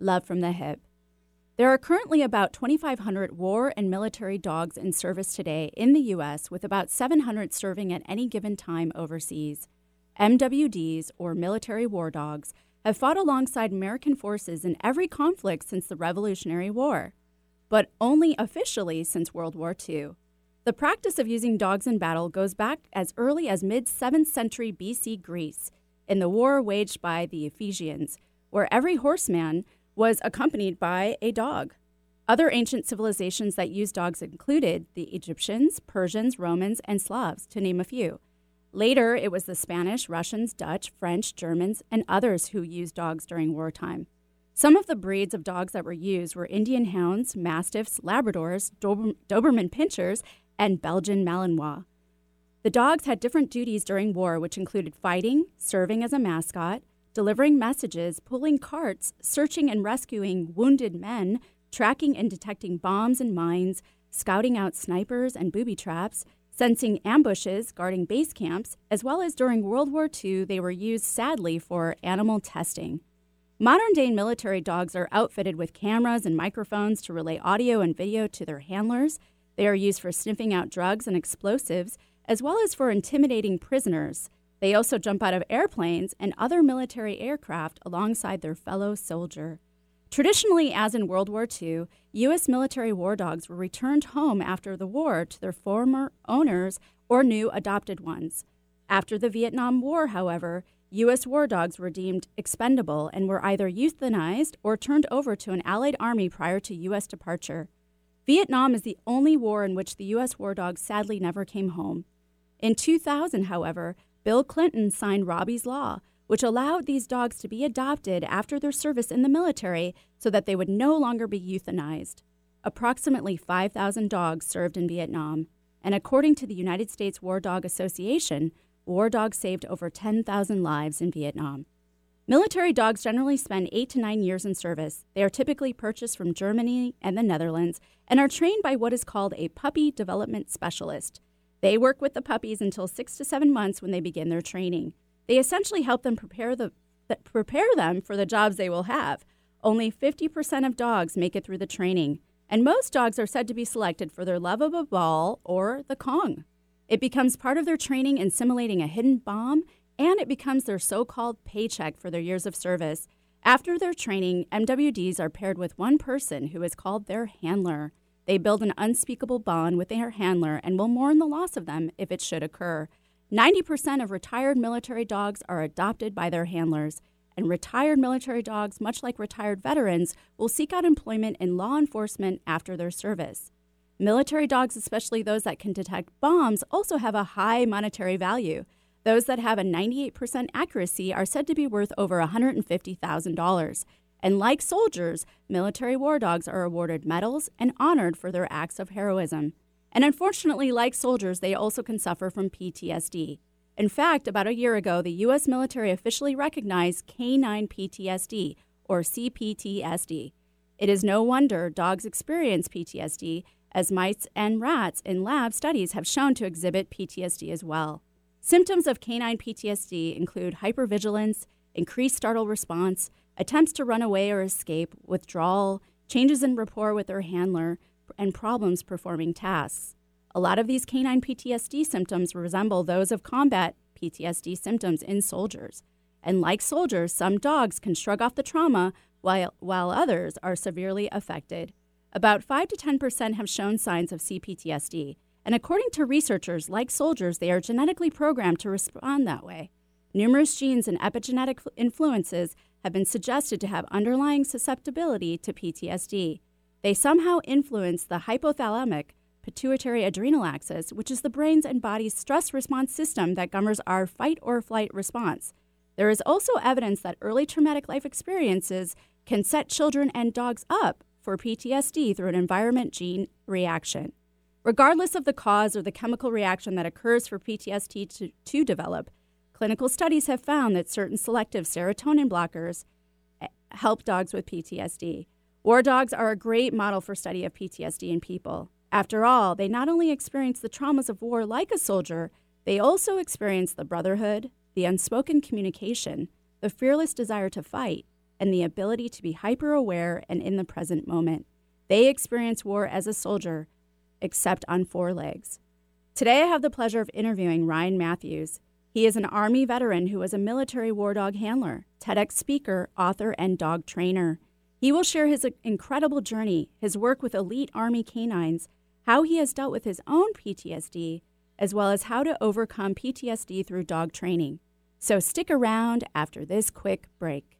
Love from the Hyp. There are currently about 2,500 war and military dogs in service today in the U.S., with about 700 serving at any given time overseas. MWDs, or military war dogs, have fought alongside American forces in every conflict since the Revolutionary War, but only officially since World War II. The practice of using dogs in battle goes back as early as mid 7th century BC Greece in the war waged by the Ephesians, where every horseman was accompanied by a dog. Other ancient civilizations that used dogs included the Egyptians, Persians, Romans, and Slavs, to name a few. Later, it was the Spanish, Russians, Dutch, French, Germans, and others who used dogs during wartime. Some of the breeds of dogs that were used were Indian hounds, mastiffs, Labradors, Doberman pinschers, and Belgian Malinois. The dogs had different duties during war, which included fighting, serving as a mascot, delivering messages, pulling carts, searching and rescuing wounded men, tracking and detecting bombs and mines, scouting out snipers and booby traps, sensing ambushes, guarding base camps, as well as during World War II, they were used sadly for animal testing. Modern day military dogs are outfitted with cameras and microphones to relay audio and video to their handlers. They are used for sniffing out drugs and explosives, as well as for intimidating prisoners. They also jump out of airplanes and other military aircraft alongside their fellow soldier. Traditionally, as in World War II, U.S. military war dogs were returned home after the war to their former owners or new adopted ones. After the Vietnam War, however, U.S. war dogs were deemed expendable and were either euthanized or turned over to an Allied army prior to U.S. departure. Vietnam is the only war in which the U.S. war dogs sadly never came home. In 2000, however, Bill Clinton signed Robbie's Law, which allowed these dogs to be adopted after their service in the military so that they would no longer be euthanized. Approximately 5,000 dogs served in Vietnam, and according to the United States War Dog Association, war dogs saved over 10,000 lives in Vietnam. Military dogs generally spend eight to nine years in service. They are typically purchased from Germany and the Netherlands and are trained by what is called a puppy development specialist. They work with the puppies until six to seven months when they begin their training. They essentially help them prepare, the, prepare them for the jobs they will have. Only 50% of dogs make it through the training, and most dogs are said to be selected for their love of a ball or the Kong. It becomes part of their training in simulating a hidden bomb, and it becomes their so called paycheck for their years of service. After their training, MWDs are paired with one person who is called their handler. They build an unspeakable bond with their handler and will mourn the loss of them if it should occur. 90% of retired military dogs are adopted by their handlers, and retired military dogs, much like retired veterans, will seek out employment in law enforcement after their service. Military dogs, especially those that can detect bombs, also have a high monetary value. Those that have a 98% accuracy are said to be worth over $150,000. And like soldiers, military war dogs are awarded medals and honored for their acts of heroism. And unfortunately, like soldiers, they also can suffer from PTSD. In fact, about a year ago, the U.S. military officially recognized canine PTSD, or CPTSD. It is no wonder dogs experience PTSD, as mice and rats in lab studies have shown to exhibit PTSD as well. Symptoms of canine PTSD include hypervigilance, increased startle response, attempts to run away or escape, withdrawal, changes in rapport with their handler, and problems performing tasks. A lot of these canine PTSD symptoms resemble those of combat PTSD symptoms in soldiers. And like soldiers, some dogs can shrug off the trauma while, while others are severely affected. About 5 to 10% have shown signs of CPTSD, and according to researchers, like soldiers, they are genetically programmed to respond that way. Numerous genes and epigenetic influences have been suggested to have underlying susceptibility to PTSD. They somehow influence the hypothalamic pituitary adrenal axis, which is the brain's and body's stress response system that governs our fight or flight response. There is also evidence that early traumatic life experiences can set children and dogs up for PTSD through an environment gene reaction. Regardless of the cause or the chemical reaction that occurs for PTSD to, to develop, clinical studies have found that certain selective serotonin blockers eh, help dogs with PTSD. War dogs are a great model for study of PTSD in people. After all, they not only experience the traumas of war like a soldier, they also experience the brotherhood, the unspoken communication, the fearless desire to fight, and the ability to be hyper aware and in the present moment. They experience war as a soldier, except on four legs. Today, I have the pleasure of interviewing Ryan Matthews. He is an Army veteran who was a military war dog handler, TEDx speaker, author, and dog trainer. He will share his incredible journey, his work with elite Army canines, how he has dealt with his own PTSD, as well as how to overcome PTSD through dog training. So stick around after this quick break.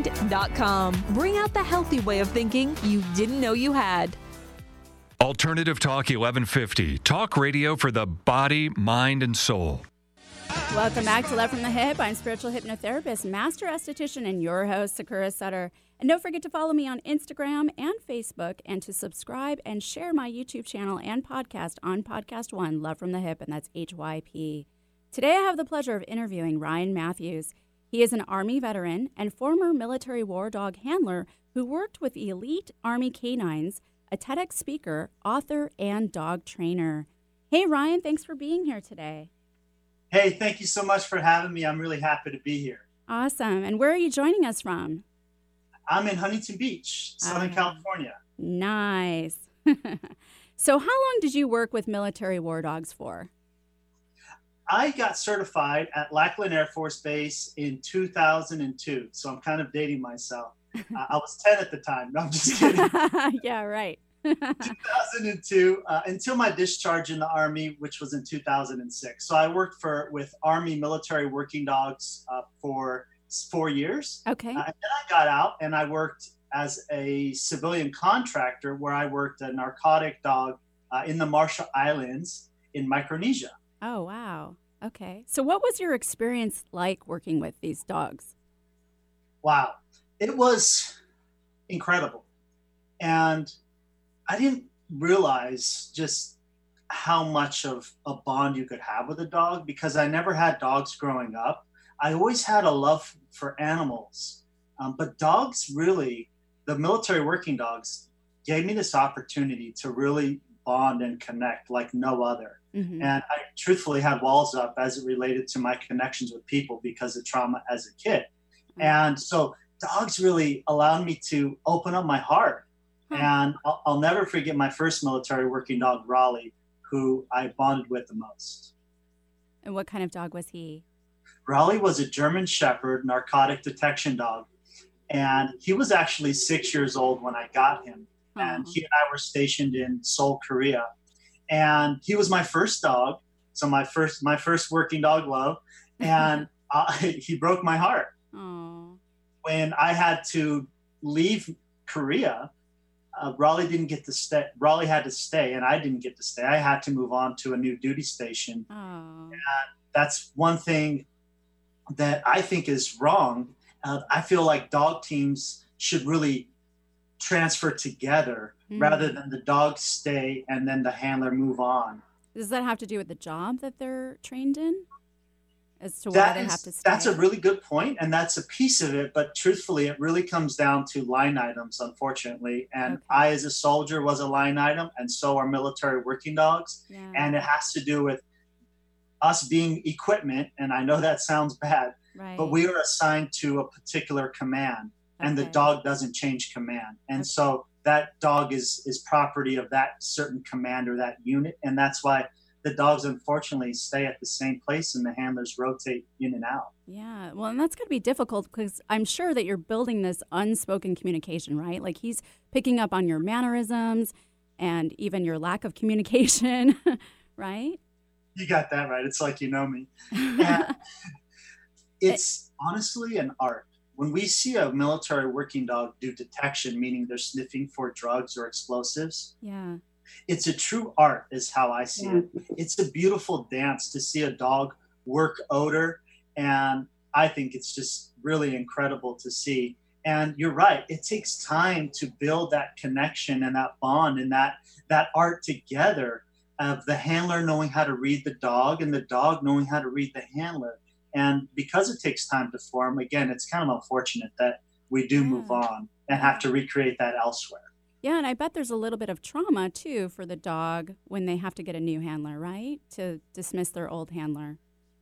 mind.com. Bring out the healthy way of thinking you didn't know you had. Alternative Talk 1150, talk radio for the body, mind, and soul. Welcome back to Love from the Hyp. I'm spiritual hypnotherapist, master esthetician, and your host, Sakura Sutter. And don't forget to follow me on Instagram and Facebook and to subscribe and share my YouTube channel and podcast on Podcast One, Love from the Hyp, and that's HYP. Today I have the pleasure of interviewing Ryan Matthews. He is an Army veteran and former military war dog handler who worked with elite Army canines, a TEDx speaker, author, and dog trainer. Hey, Ryan, thanks for being here today. Hey, thank you so much for having me. I'm really happy to be here. Awesome. And where are you joining us from? I'm in Huntington Beach, Southern uh, California. Nice. so, how long did you work with military war dogs for? I got certified at Lackland Air Force Base in 2002. So I'm kind of dating myself. uh, I was 10 at the time. No, I'm just kidding. yeah, right. 2002 uh, until my discharge in the Army, which was in 2006. So I worked for with Army military working dogs uh, for four years. Okay. Uh, and then I got out and I worked as a civilian contractor where I worked a narcotic dog uh, in the Marshall Islands in Micronesia. Oh, wow. Okay. So, what was your experience like working with these dogs? Wow. It was incredible. And I didn't realize just how much of a bond you could have with a dog because I never had dogs growing up. I always had a love for animals. Um, but dogs really, the military working dogs, gave me this opportunity to really bond and connect like no other. Mm-hmm. And I truthfully had walls up as it related to my connections with people because of trauma as a kid. Mm-hmm. And so dogs really allowed me to open up my heart. Mm-hmm. And I'll, I'll, never forget my first military working dog, Raleigh, who I bonded with the most. And what kind of dog was he? Raleigh was a German Shepherd narcotic detection dog. And he was actually six years old when I got him. And he and I were stationed in Seoul, Korea and he was my first dog. So my first my first working dog love, and uh, he broke my heart Aww. when I had to leave Korea. Uh, Raleigh didn't get to stay. Raleigh had to stay, and I didn't get to stay. I had to move on to a new duty station. And that's one thing that I think is wrong. Uh, I feel like dog teams should really transfer together mm. rather than the dog stay and then the handler move on. Does that have to do with the job that they're trained in? As to that why they have to stay? That's a really good point, and that's a piece of it. But truthfully, it really comes down to line items, unfortunately. And okay. I, as a soldier, was a line item, and so are military working dogs. Yeah. And it has to do with us being equipment. And I know that sounds bad, right. but we are assigned to a particular command and okay. the dog doesn't change command. And okay. so that dog is is property of that certain commander, that unit, and that's why the dogs unfortunately stay at the same place and the handlers rotate in and out. Yeah, well, and that's going to be difficult because I'm sure that you're building this unspoken communication, right? Like he's picking up on your mannerisms and even your lack of communication, right? You got that right. It's like you know me. it's honestly an art. When we see a military working dog do detection, meaning they're sniffing for drugs or explosives, yeah. it's a true art is how i see yeah. it. It's a beautiful dance to see a dog work odor and i think it's just really incredible to see. And you're right it takes time to build that connection and that bond and that that art together of the handler knowing how to read the dog and the dog knowing how to read the handler and because it takes time to form again it's kind of unfortunate that we do yeah. move on and have to recreate that elsewhere yeah, and I bet there's a little bit of trauma too for the dog when they have to get a new handler, right? To dismiss their old handler.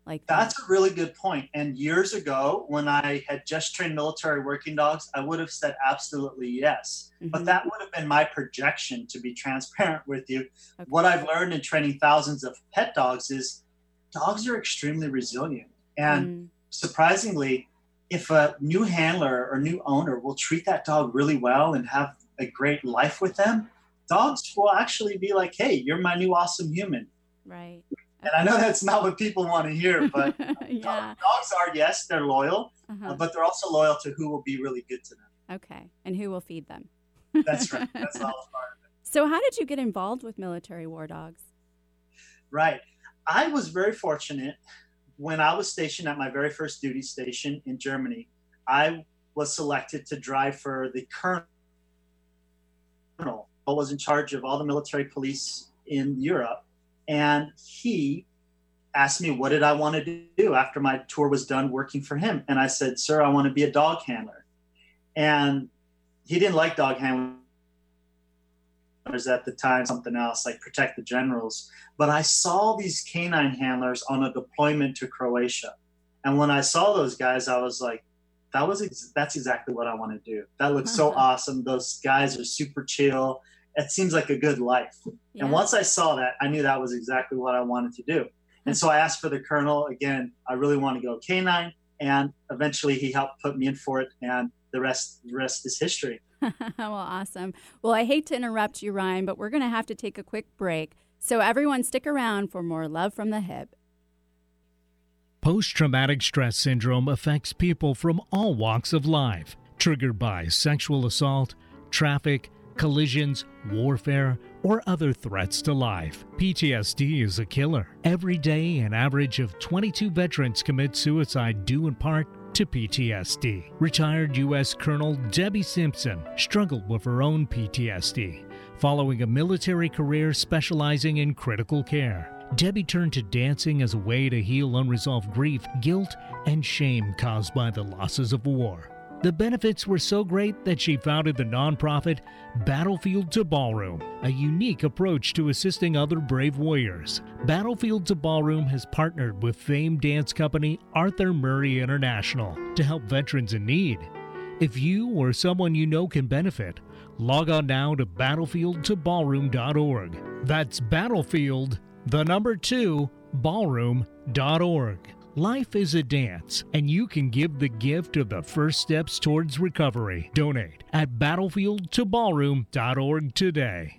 Like That's that. a really good point. And years ago, when I had just trained military working dogs, I would have said absolutely yes. Mm-hmm. But that would have been my projection to be transparent with you. Okay. What I've learned in training thousands of pet dogs is dogs are extremely resilient. And mm. surprisingly, if a new handler or new owner will treat that dog really well and have a great life with them, dogs will actually be like, hey, you're my new awesome human. Right. And I know that's not what people want to hear, but yeah. dogs are, yes, they're loyal, uh-huh. uh, but they're also loyal to who will be really good to them. Okay. And who will feed them. that's right. That's all part of it. So, how did you get involved with military war dogs? Right. I was very fortunate when I was stationed at my very first duty station in Germany. I was selected to drive for the colonel colonel was in charge of all the military police in Europe. And he asked me, what did I want to do after my tour was done working for him? And I said, sir, I want to be a dog handler. And he didn't like dog at the time, something else like protect the generals. But I saw these canine handlers on a deployment to Croatia. And when I saw those guys, I was like, that was ex- that's exactly what I want to do. That looks so uh-huh. awesome. Those guys are super chill. It seems like a good life. Yeah. And once I saw that, I knew that was exactly what I wanted to do. And so I asked for the colonel again. I really want to go canine, and eventually he helped put me in for it, and the rest the rest is history. well, awesome. Well, I hate to interrupt you, Ryan, but we're going to have to take a quick break. So everyone, stick around for more love from the Hyp. Post traumatic stress syndrome affects people from all walks of life, triggered by sexual assault, traffic, collisions, warfare, or other threats to life. PTSD is a killer. Every day, an average of 22 veterans commit suicide due in part to PTSD. Retired U.S. Colonel Debbie Simpson struggled with her own PTSD following a military career specializing in critical care. Debbie turned to dancing as a way to heal unresolved grief, guilt, and shame caused by the losses of war. The benefits were so great that she founded the nonprofit Battlefield to Ballroom, a unique approach to assisting other brave warriors. Battlefield to Ballroom has partnered with famed dance company Arthur Murray International to help veterans in need. If you or someone you know can benefit, log on now to battlefieldtoballroom.org. That's battlefield the number two, ballroom.org. Life is a dance, and you can give the gift of the first steps towards recovery. Donate at battlefieldtoballroom.org today.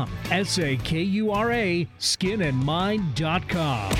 sakuraskinandmind.com. S A K U R A, skinandmind.com.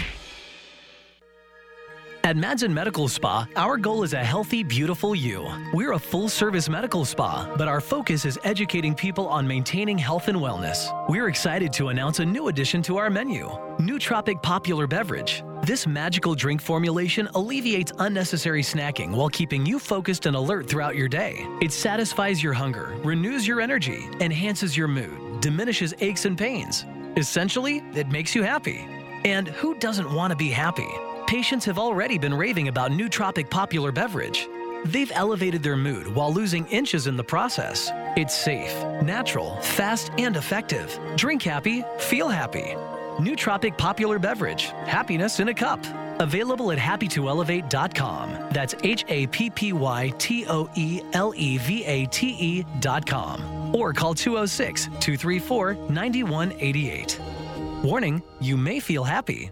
At Madsen Medical Spa, our goal is a healthy, beautiful you. We're a full service medical spa, but our focus is educating people on maintaining health and wellness. We're excited to announce a new addition to our menu Nootropic Popular Beverage. This magical drink formulation alleviates unnecessary snacking while keeping you focused and alert throughout your day. It satisfies your hunger, renews your energy, enhances your mood, diminishes aches and pains. Essentially, it makes you happy. And who doesn't want to be happy? Patients have already been raving about Nootropic Popular Beverage. They've elevated their mood while losing inches in the process. It's safe, natural, fast, and effective. Drink happy, feel happy. Nootropic Popular Beverage. Happiness in a cup. Available at happytoelevate.com. That's H A P P Y T O E L E V A T E.com. Or call 206 234 9188. Warning, you may feel happy.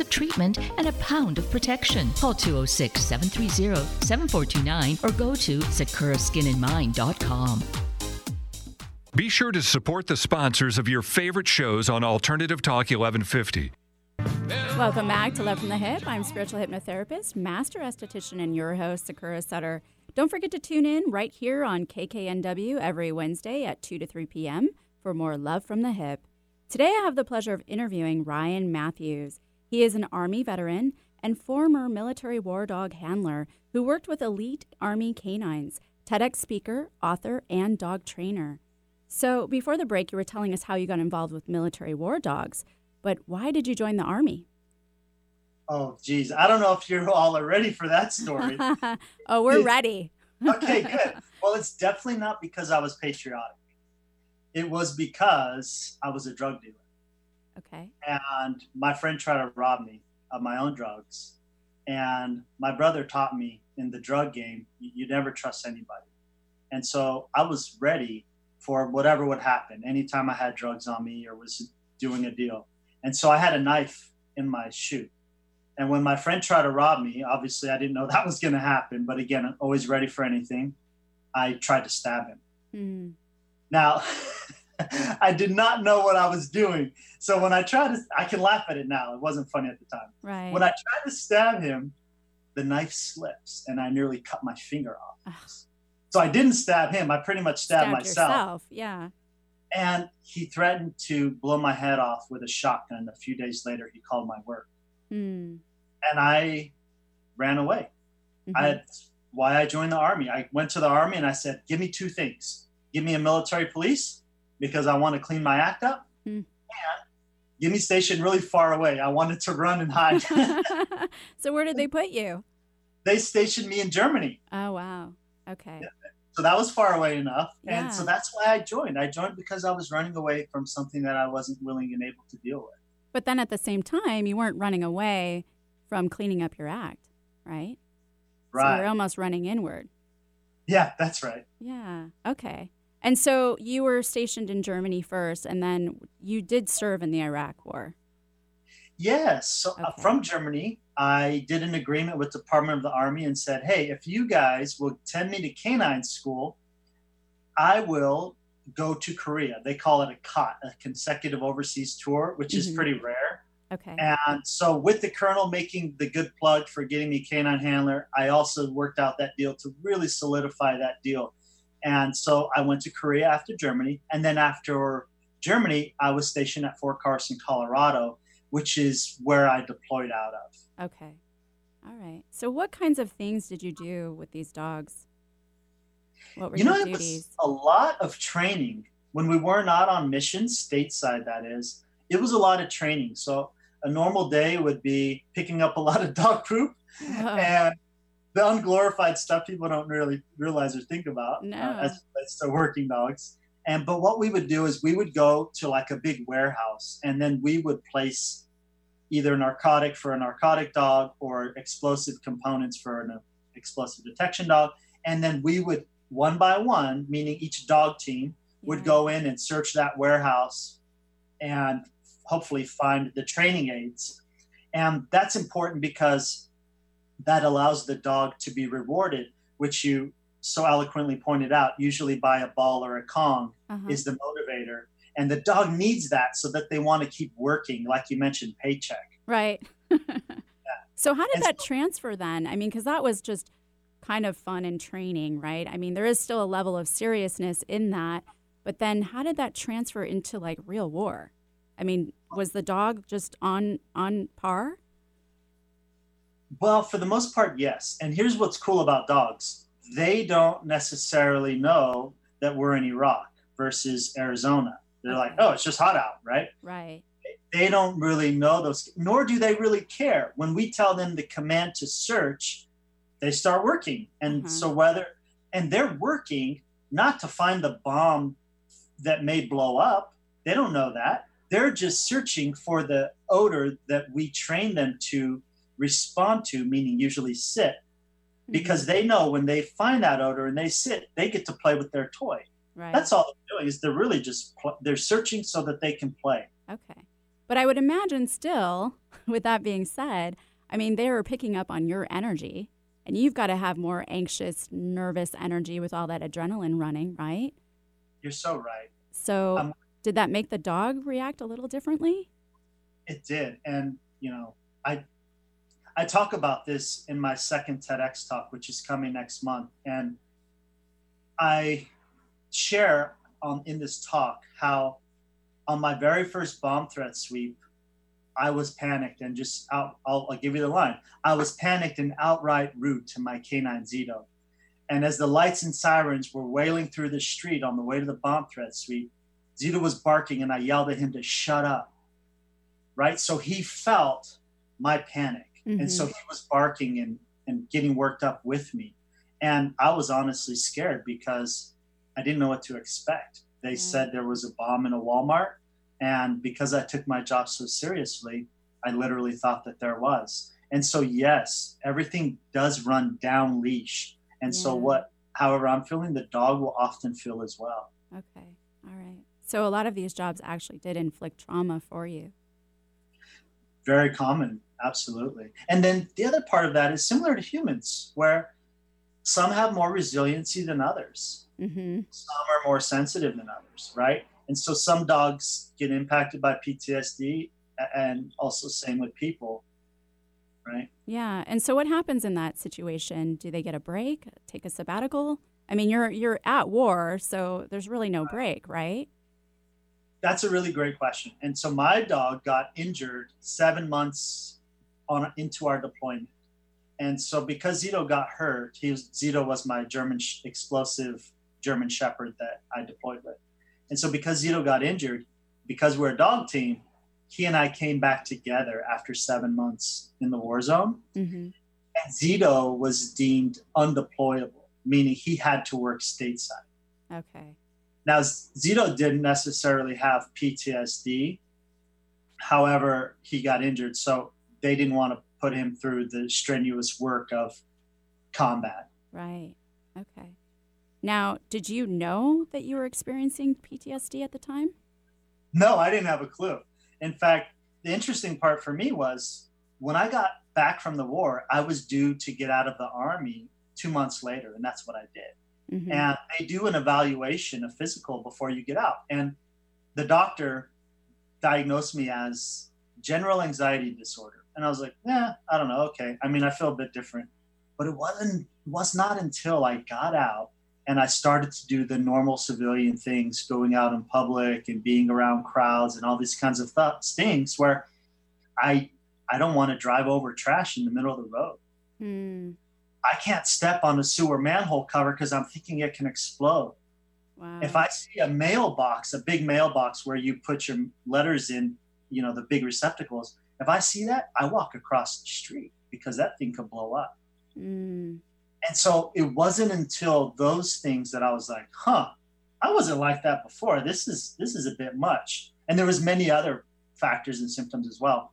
of treatment and a pound of protection. Call 206 730 7429 or go to sakuraskinandmind.com. Be sure to support the sponsors of your favorite shows on Alternative Talk 1150. Welcome back to Love from the Hyp. I'm spiritual hypnotherapist, master esthetician, and your host, Sakura Sutter. Don't forget to tune in right here on KKNW every Wednesday at 2 to 3 p.m. for more Love from the Hyp. Today, I have the pleasure of interviewing Ryan Matthews. He is an Army veteran and former military war dog handler who worked with elite Army canines, TEDx speaker, author, and dog trainer. So, before the break, you were telling us how you got involved with military war dogs, but why did you join the Army? Oh, geez. I don't know if you're all are ready for that story. oh, we're ready. okay, good. Well, it's definitely not because I was patriotic. It was because I was a drug dealer. Okay. And my friend tried to rob me of my own drugs. And my brother taught me in the drug game, you, you never trust anybody. And so I was ready for whatever would happen anytime I had drugs on me or was doing a deal. And so I had a knife in my shoe. And when my friend tried to rob me, obviously I didn't know that was going to happen. But again, I'm always ready for anything. I tried to stab him. Mm. Now, I did not know what I was doing. So when I tried to, I can laugh at it now. It wasn't funny at the time. Right. When I tried to stab him, the knife slips and I nearly cut my finger off. Ugh. So I didn't stab him. I pretty much stabbed, Stabbed myself. yourself. Yeah. And he threatened to blow my head off with a shotgun. A few days later, he called my work. Mm. And I ran away. Mhm. I had why I joined the army. I went to the army and I said, "Give me two things. Give me a military police because I want to clean my act up, Hmm. and give me stationed really far away. I wanted to run and hide." so where did they put you? they stationed me in Germany, Oh wow. Okay. so that was far away enough, Yeah. and so that's why I joined. I joined because I was running away from something that I wasn't willing and able to deal with. But then at the same time, you weren't running away from cleaning up your act, right? So Right? you're almost running inward. yeah, that's right. Yeah. Okay. And so you were stationed in Germany first, and then you did serve in the Iraq War. Yes. So uh, Okay. from Germany, I did an agreement with Department of the Army and said, "Hey, if you guys will send me to canine school, I will go to Korea. They call it a COT, a consecutive overseas tour, which is Mhm. pretty rare. Okay. And so, with the colonel making the good plug for getting me canine handler, I also worked out that deal to really solidify that deal. And so, I went to Korea after Germany. And then, after Germany, I was stationed at Fort Carson, Colorado, which is where I deployed out of. Okay. All right. So what kinds of things did you do with these dogs? What were you know, your it was duties? a lot of training when we were not on mission, stateside, that is. It was a lot of training. So, a normal day would be picking up a lot of dog poop Oh, and the unglorified stuff people don't really realize or think about No. uh, as it relates to working dogs. And but what we would do is we would go to like a big warehouse, and then we would place either narcotic for a narcotic dog or explosive components for an explosive detection dog, and then we would one by one, meaning each dog team would yeah. go in and search that warehouse and hopefully find the training aids. And that's important because that allows the dog to be rewarded, which you so eloquently pointed out, usually by a ball or a Kong Uh-huh. is the motivator. And the dog needs that so that they want to keep working, like you mentioned, paycheck. Right. So, how did and that so- transfer then? I mean, because that was just kind of fun and training, right? I mean, there is still a level of seriousness in that. But then how did that transfer into like real war? I mean, was the dog just on on par? Well, for the most part, yes. And here's what's cool about dogs. They don't necessarily know that we're in Iraq versus Arizona. They're okay. like, "Oh, it's just hot out," right? Right they don't really know those, nor do they really care. When we tell them the command to search, they start working. And mm-hmm. so whether, and they're working not to find the bomb that may blow up, they don't know that. They're just searching for the odor that we train them to respond to, meaning usually sit, mm-hmm. because they know when they find that odor and they sit, they get to play with their toy. Right. That's all they're doing is they're really just they're searching so that they can play. Okay. But I would imagine still, with that being said, I mean, they were picking up on your energy, and you've got to have more anxious, nervous energy with all that adrenaline running, right? You're so right. So, um, did that make the dog react a little differently? It did. And, you know, I I talk about this in my second TEDx talk, which is coming next month. And I share on in this talk how on my very first bomb threat sweep, I was panicked and just out. I'll, I'll, give you the line. I was panicked and outright rude to my canine Zito. And as the lights and sirens were wailing through the street on the way to the bomb threat sweep, Zito was barking and I yelled at him to shut up. Right. So he felt my panic. Mm-hmm. And so he was barking and, and getting worked up with me. And I was honestly scared because I didn't know what to expect. They said there was a bomb in a Walmart. And because I took my job so seriously, I literally thought that there was. And so, yes, everything does run down leash. And yeah. so, what, however, I'm feeling, the dog will often feel as well. Okay. All right. So, a lot of these jobs actually did inflict trauma for you. Very common. Absolutely. And then the other part of that is similar to humans, where some have more resiliency than others. Mm-hmm. Some are more sensitive than others, right? And so some dogs get impacted by PTSD, and also same with people, right? Yeah. And so what happens in that situation? Do they get a break? Take a sabbatical? I mean, you're you're at war, so there's really no break, right? That's a really great question. And so my dog got injured seven months on into our deployment. And so because Zito got hurt, he was Zito was my German sh- explosive German Shepherd that I deployed with. And so because Zito got injured, because we're a dog team, he and I came back together after seven months in the war zone. Mm-hmm. And Zito was deemed undeployable, meaning he had to work stateside. Okay. Now, Zito didn't necessarily have PTSD. However, he got injured. So they didn't want to put him through the strenuous work of combat. Right. Okay. Now, did you know that you were experiencing PTSD at the time? No, I didn't have a clue. In fact, the interesting part for me was when I got back from the war, I was due to get out of the army two months later, and that's what I did. Mm-hmm. And they do an evaluation, a physical, before you get out. And the doctor diagnosed me as general anxiety disorder. And I was like, yeah, I don't know. Okay. I mean, I feel a bit different. But it wasn't, was not until I got out and I started to do the normal civilian things, going out in public and being around crowds and all these kinds of th- things where I I don't want to drive over trash in the middle of the road. Mm. I can't step on a sewer manhole cover because I'm thinking it can explode. Wow. If I see a mailbox, a big mailbox where you put your letters in, you know, the big receptacles, if I see that, I walk across the street because that thing could blow up. Mm and so it wasn't until those things that I was like, huh, I wasn't like that before. This is this is a bit much. And there was many other factors and symptoms as well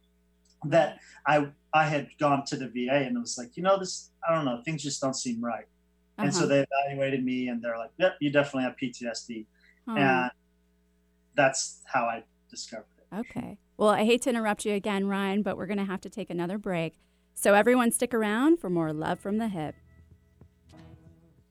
that I I had gone to the VA and it was like, you know, this I don't know, things just don't seem right. Uh-huh. And so uh-huh. they evaluated me and they're like, yep, you definitely have PTSD. Hmm. And that's how I discovered it. Okay. Well, I hate to interrupt you again, Ryan, but we're going to have to take another break. So everyone stick around for more Love from the Hyp.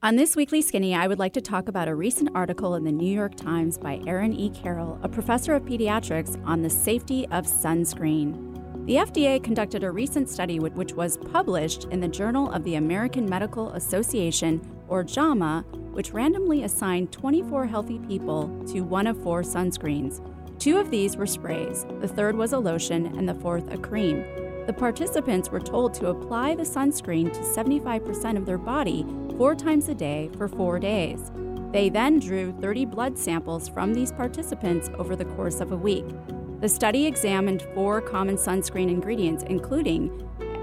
On this weekly Skinny, I would like to talk about a recent article in the New York Times by Aaron E. Carroll, a professor of pediatrics, on the safety of sunscreen. The FDA conducted a recent study which was published in the Journal of the American Medical Association, or JAMA, which randomly assigned 24 healthy people to one of four sunscreens. Two of these were sprays, the third was a lotion, and the fourth a cream. The participants were told to apply the sunscreen to 75% of their body four times a day for four days. They then drew 30 blood samples from these participants over the course of a week. The study examined four common sunscreen ingredients, including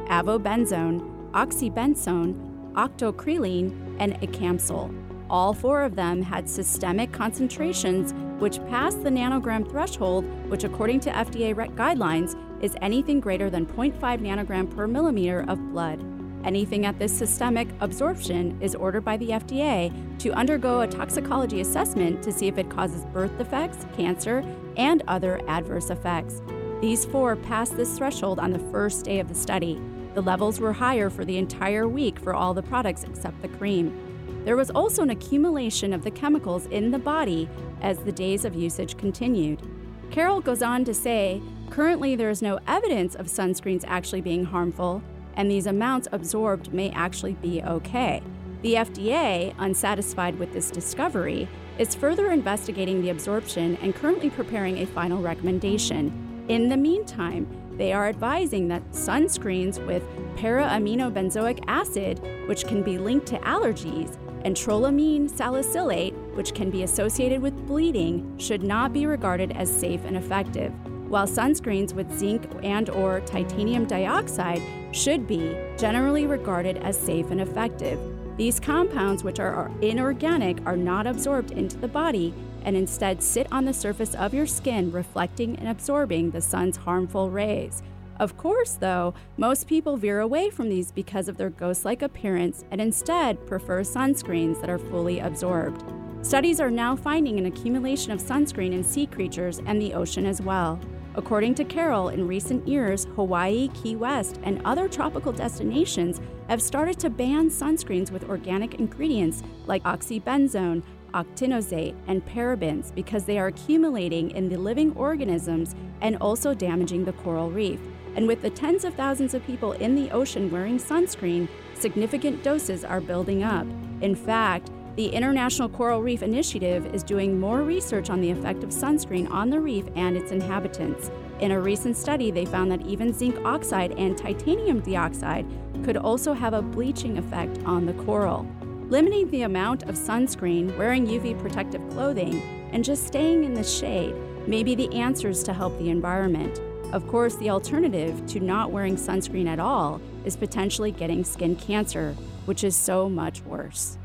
avobenzone, oxybenzone, octocrylene, and ecamsule. All four of them had systemic concentrations which passed the nanogram threshold, which, according to FDA guidelines, is anything greater than 0.5 nanogram per millimeter of blood. Anything at this systemic absorption is ordered by the FDA to undergo a toxicology assessment to see if it causes birth defects, cancer, and other adverse effects. These four passed this threshold on the first day of the study. The levels were higher for the entire week for all the products except the cream. There was also an accumulation of the chemicals in the body as the days of usage continued. Carroll goes on to say currently there is no evidence of sunscreens actually being harmful, and these amounts absorbed may actually be okay. The FDA, unsatisfied with this discovery, is further investigating the absorption and currently preparing a final recommendation. In the meantime, they are advising that sunscreens with para-aminobenzoic acid, which can be linked to allergies, and trolamine salicylate, which can be associated with bleeding, should not be regarded as safe and effective while sunscreens with zinc and or titanium dioxide should be generally regarded as safe and effective. These compounds, which are inorganic, are not absorbed into the body and instead sit on the surface of your skin, reflecting and absorbing the sun's harmful rays. Of course, though, most people veer away from these because of their ghost like appearance and instead prefer sunscreens that are fully absorbed. Studies are now finding an accumulation of sunscreen in sea creatures and the ocean as well. According to Carroll, in recent years, Hawaii, Key West, and other tropical destinations have started to ban sunscreens with organic ingredients like oxybenzone, octinoxate, and parabens because they are accumulating in the living organisms and also damaging the coral reef. And with the tens of thousands of people in the ocean wearing sunscreen, significant doses are building up. In fact, the International Coral Reef Initiative is doing more research on the effect of sunscreen on the reef and its inhabitants. In a recent study, they found that even zinc oxide and titanium dioxide could also have a bleaching effect on the coral. Limiting the amount of sunscreen, wearing UV protective clothing, and just staying in the shade may be the answers to help the environment. Of course, the alternative to not wearing sunscreen at all is potentially getting skin cancer, which is so much worse.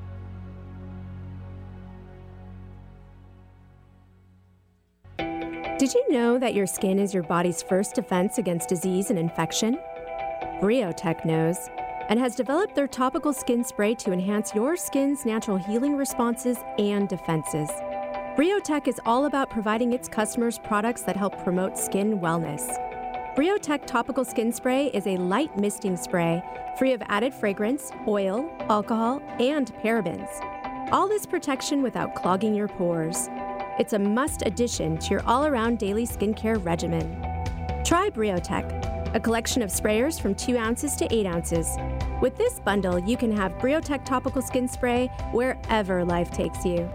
Did you know that your skin is your body's first defense against disease and infection? Briotech knows and has developed their topical skin spray to enhance your skin's natural healing responses and defenses. Briotech is all about providing its customers products that help promote skin wellness. Briotech Topical Skin Spray is a light misting spray free of added fragrance, oil, alcohol, and parabens. All this protection without clogging your pores. It's a must addition to your all around daily skincare regimen. Try Briotech, a collection of sprayers from 2 ounces to 8 ounces. With this bundle, you can have Briotech topical skin spray wherever life takes you.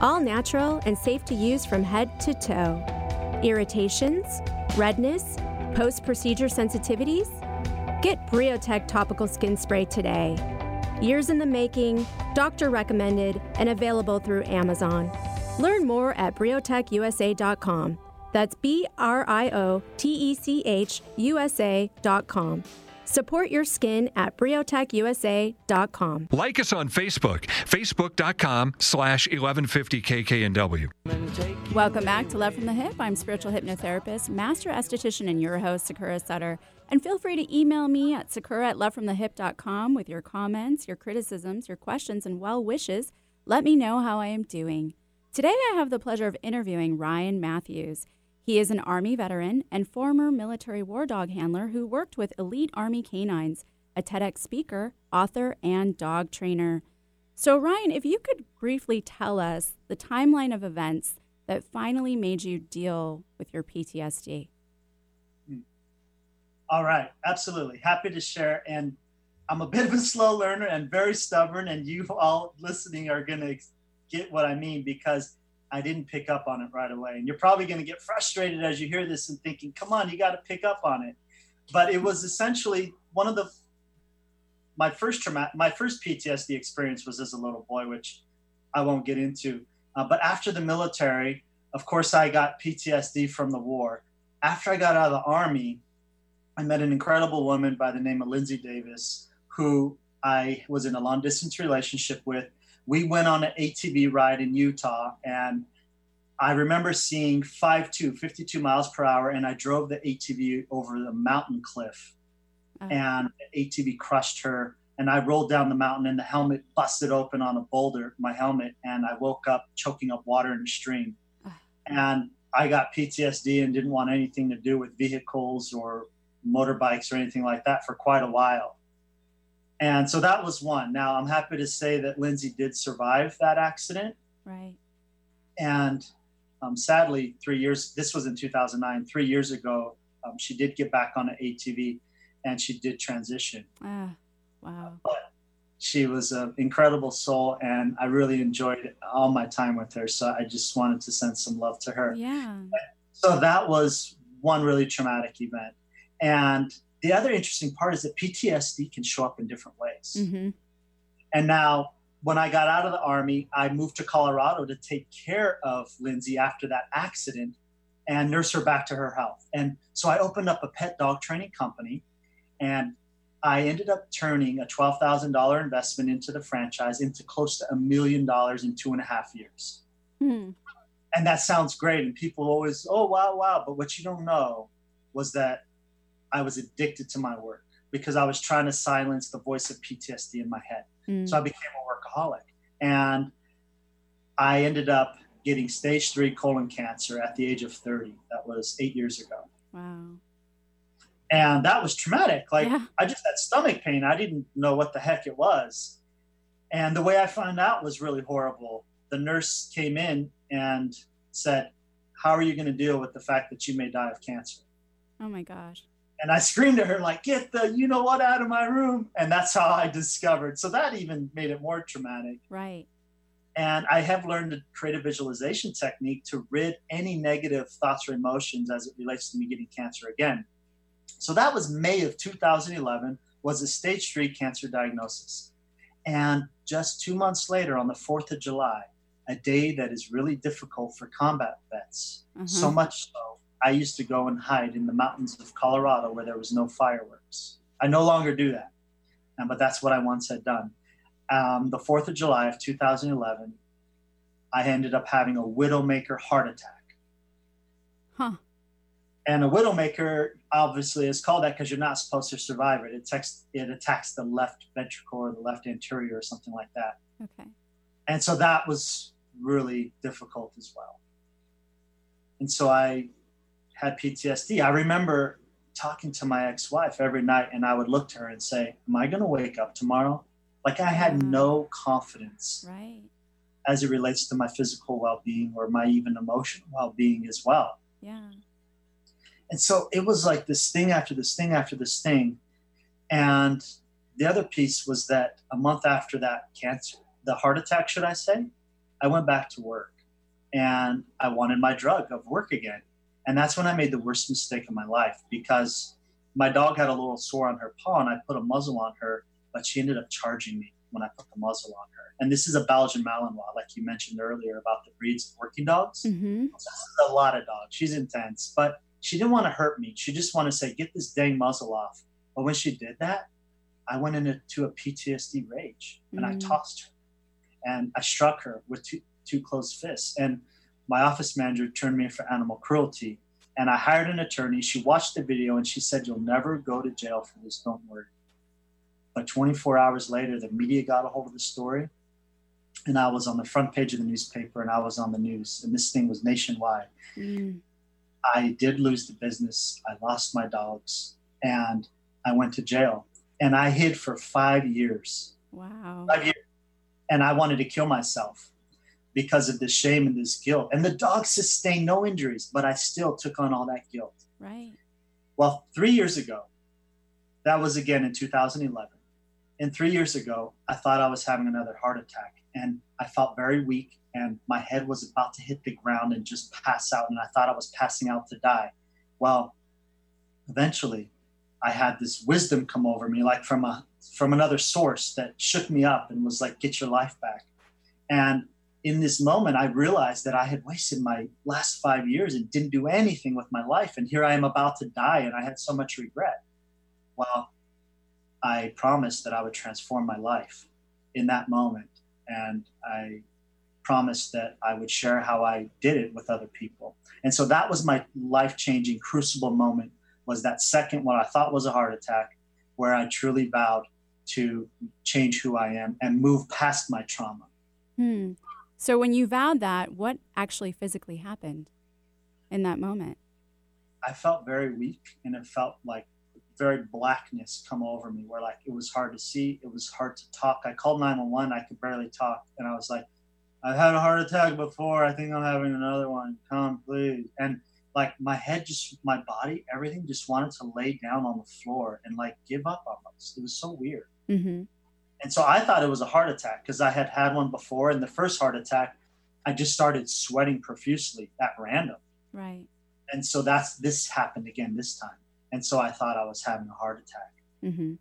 All natural and safe to use from head to toe. Irritations, redness, post procedure sensitivities? Get Briotech topical skin spray today. Years in the making, doctor recommended, and available through Amazon. Learn more at briotechusa.com. That's B R I O T E C H U S A.com. Support your skin at briotechusa.com. Like us on Facebook, facebook.com slash 1150kknw. Welcome back to Love from the Hyp. I'm spiritual hypnotherapist, master esthetician, and your host, Sakura Sutter. And feel free to email me at sakura at lovefromthehip.com with your comments, your criticisms, your questions, and well wishes. Let me know how I am doing. Today, I have the pleasure of interviewing Ryan Matthews. He is an Army veteran and former military war dog handler who worked with elite Army canines, a TEDx speaker, author, and dog trainer. So, Ryan, if you could briefly tell us the timeline of events that finally made you deal with your PTSD. Hmm. All right, absolutely. Happy to share. And I'm a bit of a slow learner and very stubborn, and you all listening are going to get what I mean because I didn't pick up on it right away. And you're probably going to get frustrated as you hear this and thinking, come on, you got to pick up on it. But it was essentially one of the my first trauma, my first PTSD experience was as a little boy, which I won't get into. Uh, but after the military, of course, I got PTSD from the war. After I got out of the army, I met an incredible woman by the name of Lindsay Davis, who I was in a long distance relationship with. We went on an ATV ride in Utah, and I remember seeing 5.2, 52 miles per hour, and I drove the ATV over the mountain cliff. Oh. And the ATV crushed her, and I rolled down the mountain, and the helmet busted open on a boulder, my helmet, and I woke up choking up water in a stream. Oh. And I got PTSD and didn't want anything to do with vehicles or motorbikes or anything like that for quite a while. And so that was one. Now I'm happy to say that Lindsay did survive that accident. Right. And um, sadly, three years, this was in 2009, three years ago, um, she did get back on an ATV and she did transition. Ah, wow. But she was an incredible soul and I really enjoyed all my time with her. So I just wanted to send some love to her. Yeah. So that was one really traumatic event. And the other interesting part is that PTSD can show up in different ways. Mm-hmm. And now, when I got out of the army, I moved to Colorado to take care of Lindsay after that accident and nurse her back to her health. And so I opened up a pet dog training company and I ended up turning a $12,000 investment into the franchise into close to a million dollars in two and a half years. Hmm. And that sounds great. And people always, oh, wow, wow. But what you don't know was that I was addicted to my work because I was trying to silence the voice of PTSD in my head. Mm. So I became a workaholic. And I ended up getting stage three colon cancer at the age of 30. That was eight years ago. Wow. And that was traumatic. Like Yeah. I just had stomach pain. I didn't know what the heck it was. And the way I found out was really horrible. The nurse came in and said, How are you going to deal with the fact that you may die of cancer? Oh my gosh. And I screamed at her like, "Get the you know what out of my room!" And that's how I discovered. So that even made it more traumatic. Right. And I have learned to create a creative visualization technique to rid any negative thoughts or emotions as it relates to me getting cancer again. So that was May of 2011. Was a stage three cancer diagnosis, and just two months later, on the 4th of July, a day that is really difficult for combat vets. So Mhm. much so, I used to go and hide in the mountains of Colorado where there was no fireworks. I no longer do that, um, but that's what I once had done. Um, the 4th of July of 2011, I ended up having a widowmaker heart attack. Huh. And a widowmaker obviously is called that because you're not supposed to survive it. It attacks, it attacks the left ventricle or the left anterior or something like that. Okay. And so that was really difficult as well. And so I had PTSD. I remember talking to my ex wife every night, and I would look to her and say, Am I going to wake up tomorrow? Like I had no confidence Right. as it relates to my physical well being or my even emotional well being as well. Yeah. And so it was like this thing after this thing after this thing. And the other piece was that a month after that cancer, the heart attack, should I say, I went back to work and I wanted my drug of work again. And that's when I made the worst mistake of my life because my dog had a little sore on her paw and I put a muzzle on her, but she ended up charging me when I put the muzzle on her. And this is a Belgian Malinois, like you mentioned earlier about the breeds of working dogs. Mm-hmm. This is a lot of dogs. She's intense, but she didn't want to hurt me. She just wanted to say, get this dang muzzle off. But when she did that, I went into a PTSD rage and I Mm. tossed her and I struck her with two, two closed fists. And my office manager turned me in for animal cruelty. And I hired an attorney. She watched the video and she said, You'll never go to jail for this. Don't worry. But 24 hours later, the media got a hold of the story. And I was on the front page of the newspaper and I was on the news. And this thing was nationwide. Mm. I did lose the business. I lost my dogs and I went to jail. And I hid for five years. Wow. Five years. and I wanted to kill myself because of the shame and this guilt. And the dog sustained no injuries, but I still took on all that guilt. Right. Well, three years ago, that was again in 2011. And three years ago, I thought I was having another heart attack. And I felt very weak, and my head was about to hit the ground and just pass out. And I thought I was passing out to die. Well, eventually, I had this wisdom come over me, like from a from another source that shook me up and was like, "Get your life back." And in this moment, I realized that I had wasted my last five years and didn't do anything with my life. And here I am about to die, and I had so much regret. Well, I promised that I would transform my life in that moment. And I promised that I would share how I did it with other people. And so that was my life changing crucible moment was that second what I thought was a heart attack, where I truly vowed to change who I am and move past my trauma. Hmm. So when you vowed that, what actually physically happened in that moment? I felt very weak and it felt like very blackness come over me where like it was hard to see, it was hard to talk. I called 911, I could barely talk and I was like, I've had a heart attack before. I think I'm having another one. Come, please. And like my head just my body everything just wanted to lay down on the floor and like give up almost it was so weird mm-hmm. And so i thought it was a heart attack because i had had one before and the first heart attack i just started sweating profusely at random right and so that's this happened again this time and so i thought i was having a heart attack mm-hmm.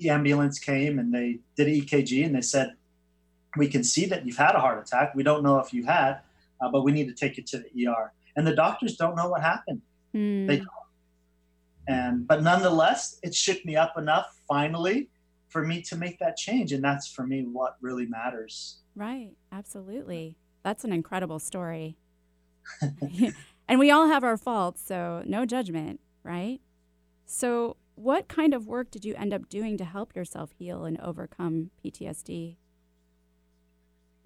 the ambulance came and they did an ekg and they said we can see that you've had a heart attack we don't know if you had uh, but we need to take you to the er and the doctors don't know what happened. Mm. They don't. And but nonetheless, it shook me up enough finally for me to make that change, and that's for me what really matters. Right, absolutely. That's an incredible story. and we all have our faults, so no judgment, right? So, what kind of work did you end up doing to help yourself heal and overcome PTSD?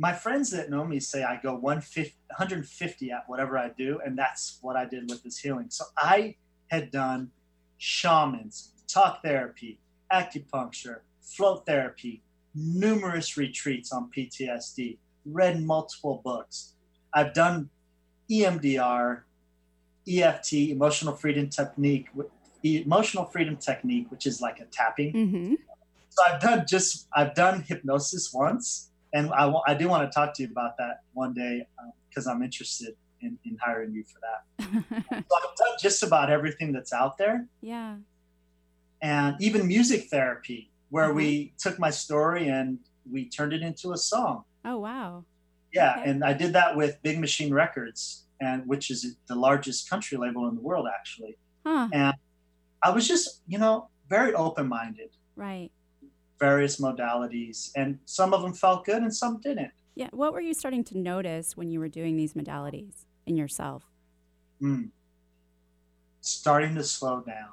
my friends that know me say I go 150 at whatever I do, and that's what I did with this healing. So I had done shamans, talk therapy, acupuncture, float therapy, numerous retreats on PTSD, read multiple books. I've done EMDR, EFT, emotional freedom technique, emotional freedom technique, which is like a tapping. Mm-hmm. So I've done just I've done hypnosis once and I, I do want to talk to you about that one day because um, I'm interested in, in hiring you for that. so I've done just about everything that's out there. Yeah. And even music therapy, where mm-hmm. we took my story and we turned it into a song. Oh wow. Yeah, okay. and I did that with Big Machine Records, and which is the largest country label in the world, actually. Huh. And I was just, you know, very open minded. Right various modalities, and some of them felt good and some didn't. Yeah. What were you starting to notice when you were doing these modalities in yourself? Mm. Starting to slow down,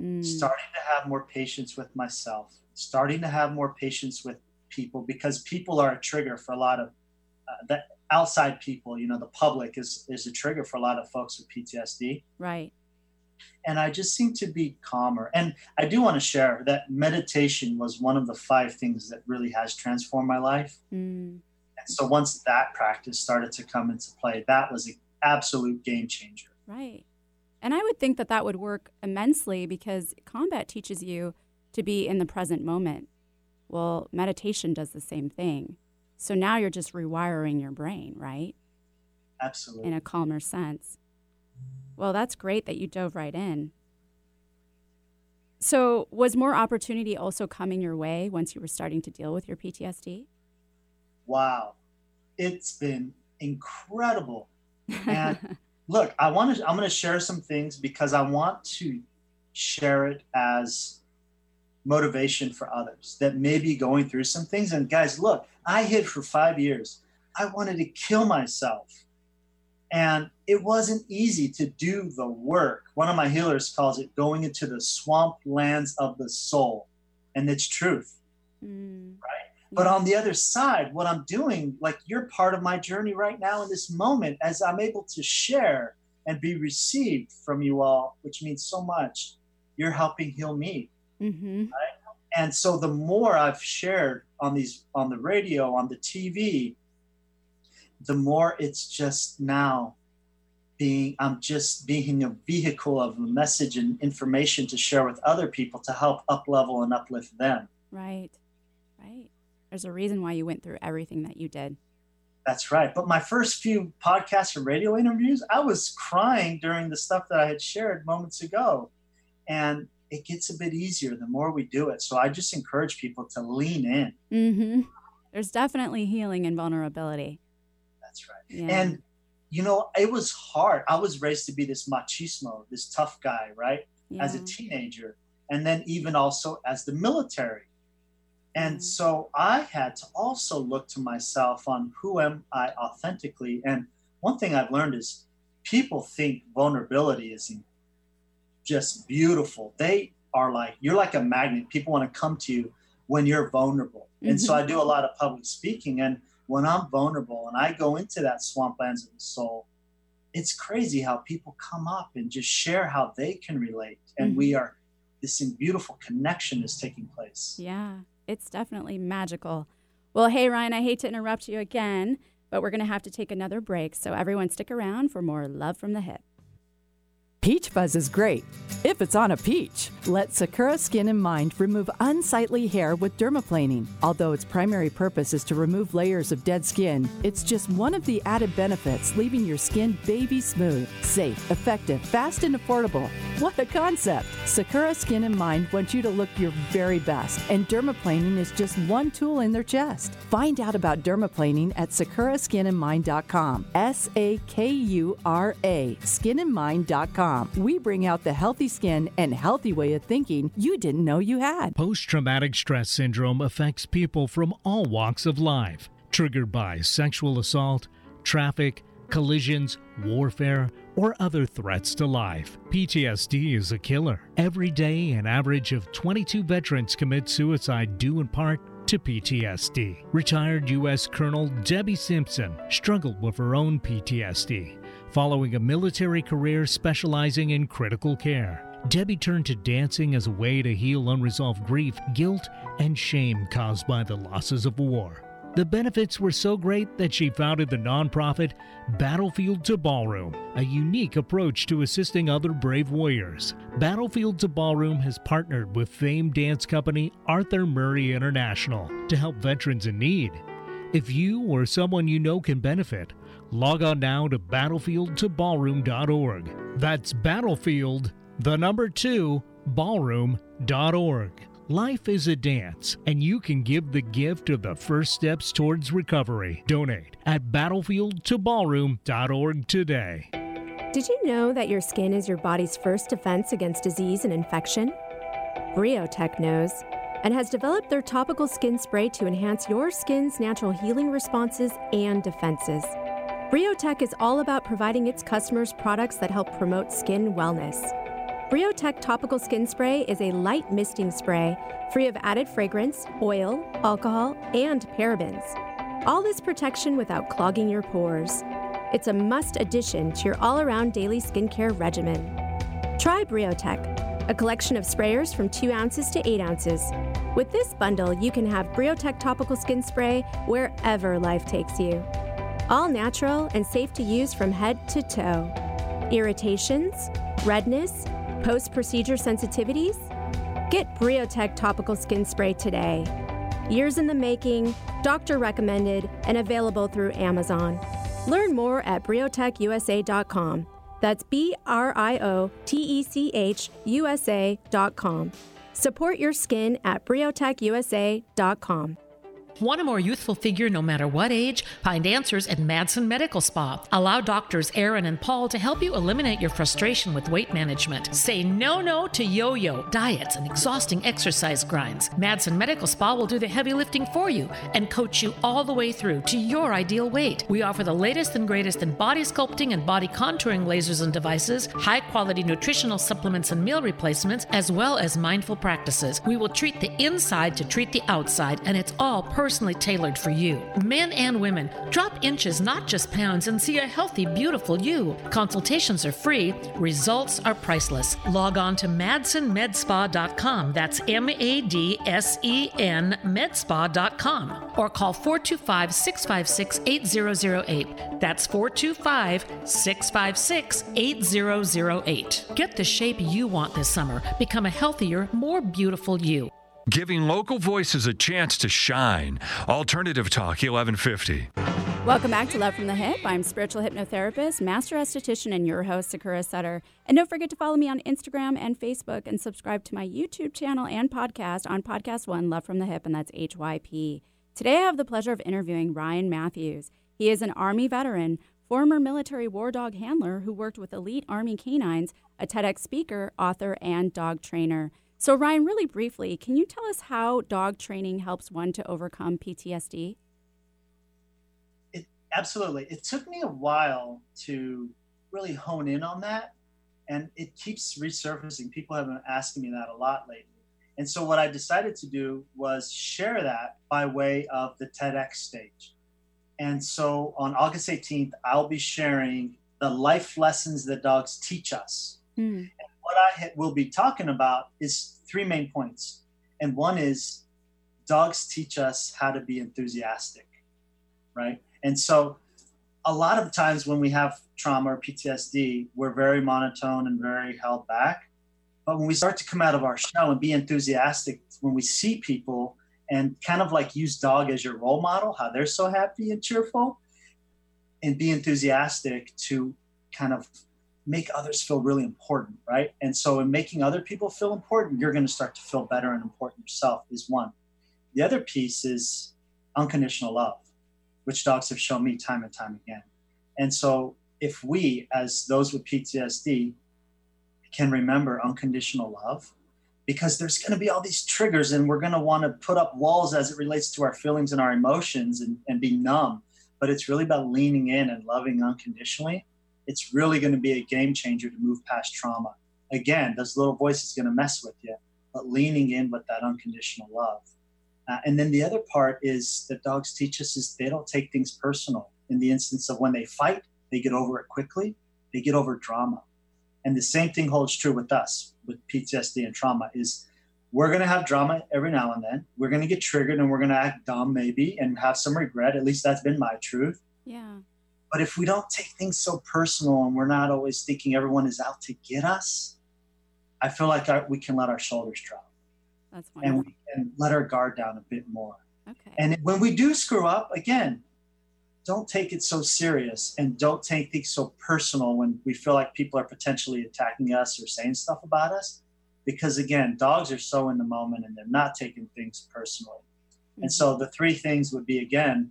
mm. starting to have more patience with myself, starting to have more patience with people because people are a trigger for a lot of uh, the outside people. You know, the public is is a trigger for a lot of folks with PTSD. Right and I just seem to be calmer. And I do want to share that meditation was one of the five things that really has transformed my life. Mm. And so once that practice started to come into play, that was an absolute game changer. Right. And I would think that that would work immensely because combat teaches you to be in the present moment. Well, meditation does the same thing. So now you're just rewiring your brain, right? Absolutely. In a calmer sense. Well, that's great that you dove right in. So, was more opportunity also coming your way once you were starting to deal with your PTSD? Wow. It's been incredible. And look, I want to I'm going to share some things because I want to share it as motivation for others that may be going through some things and guys, look, I hid for 5 years. I wanted to kill myself. And it wasn't easy to do the work. One of my healers calls it going into the swamp lands of the soul. And it's truth. Mm. Right. But on the other side, what I'm doing, like you're part of my journey right now in this moment as I'm able to share and be received from you all, which means so much. You're helping heal me. Mm-hmm. Right? and so the more I've shared on these on the radio, on the TV, the more it's just now being I'm just being a vehicle of a message and information to share with other people to help up level and uplift them. Right. There's a reason why you went through everything that you did. That's right. But my first few podcasts and radio interviews, I was crying during the stuff that I had shared moments ago. And it gets a bit easier the more we do it. So I just encourage people to lean in. Mm-hmm. There's definitely healing and vulnerability. That's right. Yeah. And, you know, it was hard. I was raised to be this machismo, this tough guy, right? Yeah. As a teenager. And then even also as the military. And so I had to also look to myself on who am I authentically. And one thing I've learned is people think vulnerability is just beautiful. They are like, you're like a magnet. People want to come to you when you're vulnerable. Mm-hmm. And so I do a lot of public speaking. And when I'm vulnerable and I go into that swamplands of the soul, it's crazy how people come up and just share how they can relate. And mm-hmm. we are, this beautiful connection is taking place. Yeah, it's definitely magical. Well, hey, Ryan, I hate to interrupt you again, but we're going to have to take another break. So everyone stick around for more Love from the Hyp. Peach fuzz is great if it's on a peach. Let Sakura Skin and Mind remove unsightly hair with dermaplaning. Although its primary purpose is to remove layers of dead skin, it's just one of the added benefits, leaving your skin baby smooth, safe, effective, fast, and affordable. What a concept! Sakura Skin and Mind wants you to look your very best, and dermaplaning is just one tool in their chest. Find out about dermaplaning at sakuraskinandmind.com. S A K U R A, skinandmind.com. We bring out the healthy skin and healthy way of thinking you didn't know you had. Post traumatic stress syndrome affects people from all walks of life, triggered by sexual assault, traffic, collisions, warfare, or other threats to life. PTSD is a killer. Every day, an average of 22 veterans commit suicide due in part to PTSD. Retired U.S. Colonel Debbie Simpson struggled with her own PTSD Following a military career specializing in critical care, Debbie turned to dancing as a way to heal unresolved grief, guilt, and shame caused by the losses of war. The benefits were so great that she founded the nonprofit Battlefield to Ballroom, a unique approach to assisting other brave warriors. Battlefield to Ballroom has partnered with famed dance company Arthur Murray International to help veterans in need. If you or someone you know can benefit, Log on now to battlefieldtoballroom.org. That's battlefield, the number two, ballroom.org. Life is a dance, and you can give the gift of the first steps towards recovery. Donate at battlefieldtoballroom.org today. Did you know that your skin is your body's first defense against disease and infection? Briotech knows and has developed their topical skin spray to enhance your skin's natural healing responses and defenses. Briotech is all about providing its customers products that help promote skin wellness. Briotech Topical Skin Spray is a light misting spray free of added fragrance, oil, alcohol, and parabens. All this protection without clogging your pores. It's a must addition to your all around daily skincare regimen. Try Briotech, a collection of sprayers from 2 ounces to 8 ounces. With this bundle, you can have Briotech Topical Skin Spray wherever life takes you. All natural and safe to use from head to toe. Irritations, redness, post procedure sensitivities? Get Briotech topical skin spray today. Years in the making, doctor recommended, and available through Amazon. Learn more at briotechusa.com. That's B R I O T E C H U S A.com. Support your skin at briotechusa.com. Want a more youthful figure no matter what age? Find answers at Madsen Medical Spa. Allow doctors Aaron and Paul to help you eliminate your frustration with weight management. Say no no to yo yo, diets, and exhausting exercise grinds. Madsen Medical Spa will do the heavy lifting for you and coach you all the way through to your ideal weight. We offer the latest and greatest in body sculpting and body contouring lasers and devices, high quality nutritional supplements and meal replacements, as well as mindful practices. We will treat the inside to treat the outside, and it's all personal personally tailored for you. Men and women, drop inches, not just pounds, and see a healthy, beautiful you. Consultations are free, results are priceless. Log on to madsenmedspa.com. That's M A D S E N medspa.com. Or call 425 656 8008. That's 425 656 8008. Get the shape you want this summer. Become a healthier, more beautiful you. Giving local voices a chance to shine. Alternative Talk 1150. Welcome back to Love from the Hyp. I'm spiritual hypnotherapist, master esthetician, and your host, Sakura Sutter. And don't forget to follow me on Instagram and Facebook and subscribe to my YouTube channel and podcast on Podcast One, Love from the Hyp, and that's HYP. Today I have the pleasure of interviewing Ryan Matthews. He is an Army veteran, former military war dog handler who worked with elite Army canines, a TEDx speaker, author, and dog trainer. So, Ryan, really briefly, can you tell us how dog training helps one to overcome PTSD? It, absolutely. It took me a while to really hone in on that, and it keeps resurfacing. People have been asking me that a lot lately. And so, what I decided to do was share that by way of the TEDx stage. And so, on August 18th, I'll be sharing the life lessons that dogs teach us. Mm. And what I will be talking about is three main points. And one is dogs teach us how to be enthusiastic, right? And so a lot of times when we have trauma or PTSD, we're very monotone and very held back. But when we start to come out of our shell and be enthusiastic, when we see people and kind of like use dog as your role model, how they're so happy and cheerful, and be enthusiastic to kind of make others feel really important, right? And so, in making other people feel important, you're going to start to feel better and important yourself, is one. The other piece is unconditional love, which dogs have shown me time and time again. And so, if we, as those with PTSD, can remember unconditional love, because there's going to be all these triggers, and we're going to want to put up walls as it relates to our feelings and our emotions and, and be numb. But it's really about leaning in and loving unconditionally it's really going to be a game changer to move past trauma. Again, those little voices going to mess with you, but leaning in with that unconditional love. Uh, and then the other part is that dogs teach us is they don't take things personal. In the instance of when they fight, they get over it quickly. They get over drama. And the same thing holds true with us with PTSD and trauma is we're going to have drama every now and then. We're going to get triggered and we're going to act dumb maybe and have some regret. At least that's been my truth. Yeah. But if we don't take things so personal and we're not always thinking everyone is out to get us, I feel like our, we can let our shoulders drop. That's wonderful. And we can let our guard down a bit more. Okay. And when we do screw up, again, don't take it so serious and don't take things so personal when we feel like people are potentially attacking us or saying stuff about us. Because again, dogs are so in the moment and they're not taking things personally. Mm-hmm. And so the three things would be again,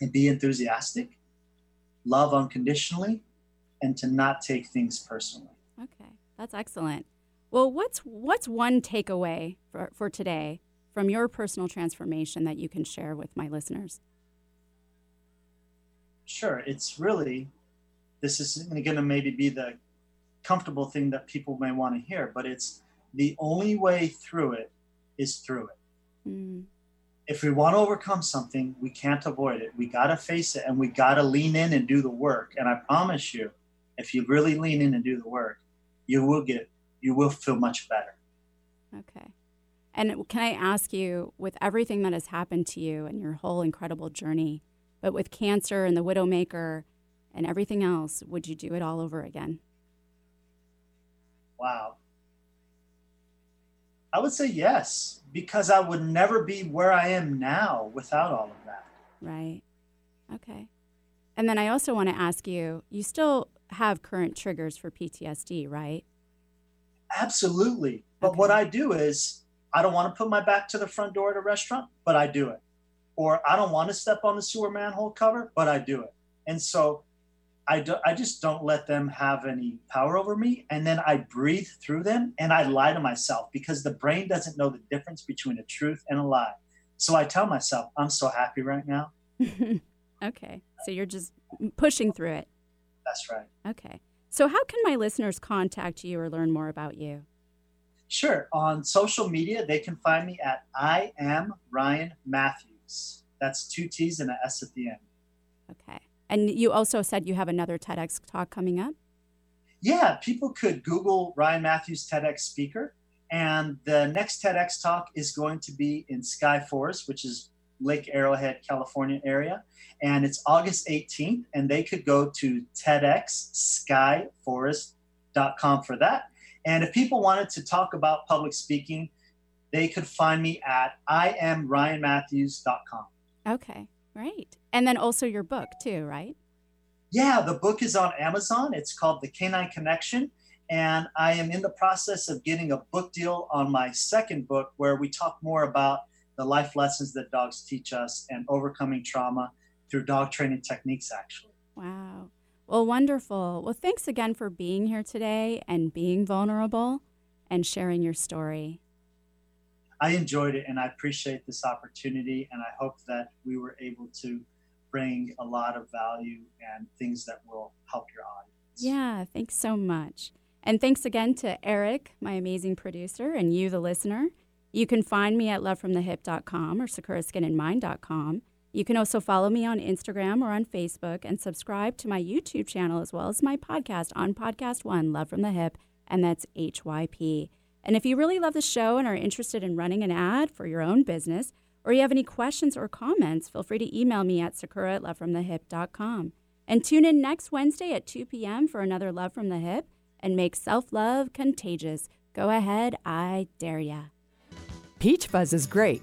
and be enthusiastic, love unconditionally, and to not take things personally. Okay, that's excellent. Well, what's what's one takeaway for, for today from your personal transformation that you can share with my listeners? Sure, it's really this is going to maybe be the comfortable thing that people may want to hear, but it's the only way through it is through it. Mm if we want to overcome something, we can't avoid it. We got to face it and we got to lean in and do the work. And I promise you, if you really lean in and do the work, you will get, you will feel much better. Okay. And can I ask you, with everything that has happened to you and your whole incredible journey, but with cancer and the Widowmaker and everything else, would you do it all over again? Wow. I would say yes, because I would never be where I am now without all of that. Right. Okay. And then I also want to ask you you still have current triggers for PTSD, right? Absolutely. But okay. what I do is I don't want to put my back to the front door at a restaurant, but I do it. Or I don't want to step on the sewer manhole cover, but I do it. And so I, do, I just don't let them have any power over me. And then I breathe through them and I lie to myself because the brain doesn't know the difference between a truth and a lie. So I tell myself, I'm so happy right now. okay. So you're just pushing through it. That's right. Okay. So, how can my listeners contact you or learn more about you? Sure. On social media, they can find me at I am Ryan Matthews. Matthews. That's two T's and an S at the end. Okay. And you also said you have another TEDx talk coming up? Yeah, people could Google Ryan Matthews TEDx speaker. And the next TEDx talk is going to be in Sky Forest, which is Lake Arrowhead, California area. And it's August 18th. And they could go to TEDxSkyforest.com for that. And if people wanted to talk about public speaking, they could find me at IamRyanMatthews.com. Okay, great. And then also your book too, right? Yeah, the book is on Amazon. It's called The Canine Connection. And I am in the process of getting a book deal on my second book where we talk more about the life lessons that dogs teach us and overcoming trauma through dog training techniques, actually. Wow. Well, wonderful. Well, thanks again for being here today and being vulnerable and sharing your story. I enjoyed it and I appreciate this opportunity. And I hope that we were able to bring a lot of value and things that will help your audience. Yeah, thanks so much. And thanks again to Eric, my amazing producer, and you, the listener. You can find me at lovefromthehyp.com or sakuraskinandmind.com. You can also follow me on Instagram or on Facebook and subscribe to my YouTube channel as well as my podcast on Podcast One, Love from the Hyp, and that's HYP. And if you really love the show and are interested in running an ad for your own business, or you have any questions or comments, feel free to email me at sakura at lovefromthehyp.com. And tune in next Wednesday at 2 p.m. for another Love from the Hyp and make self love contagious. Go ahead, I dare ya. Peach fuzz is great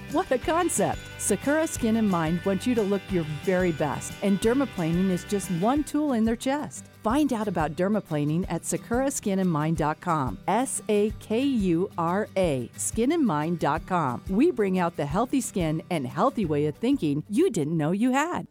What a concept! Sakura Skin and Mind wants you to look your very best, and dermaplaning is just one tool in their chest. Find out about dermaplaning at sakuraskinandmind.com. S A K U R A, skinandmind.com. We bring out the healthy skin and healthy way of thinking you didn't know you had.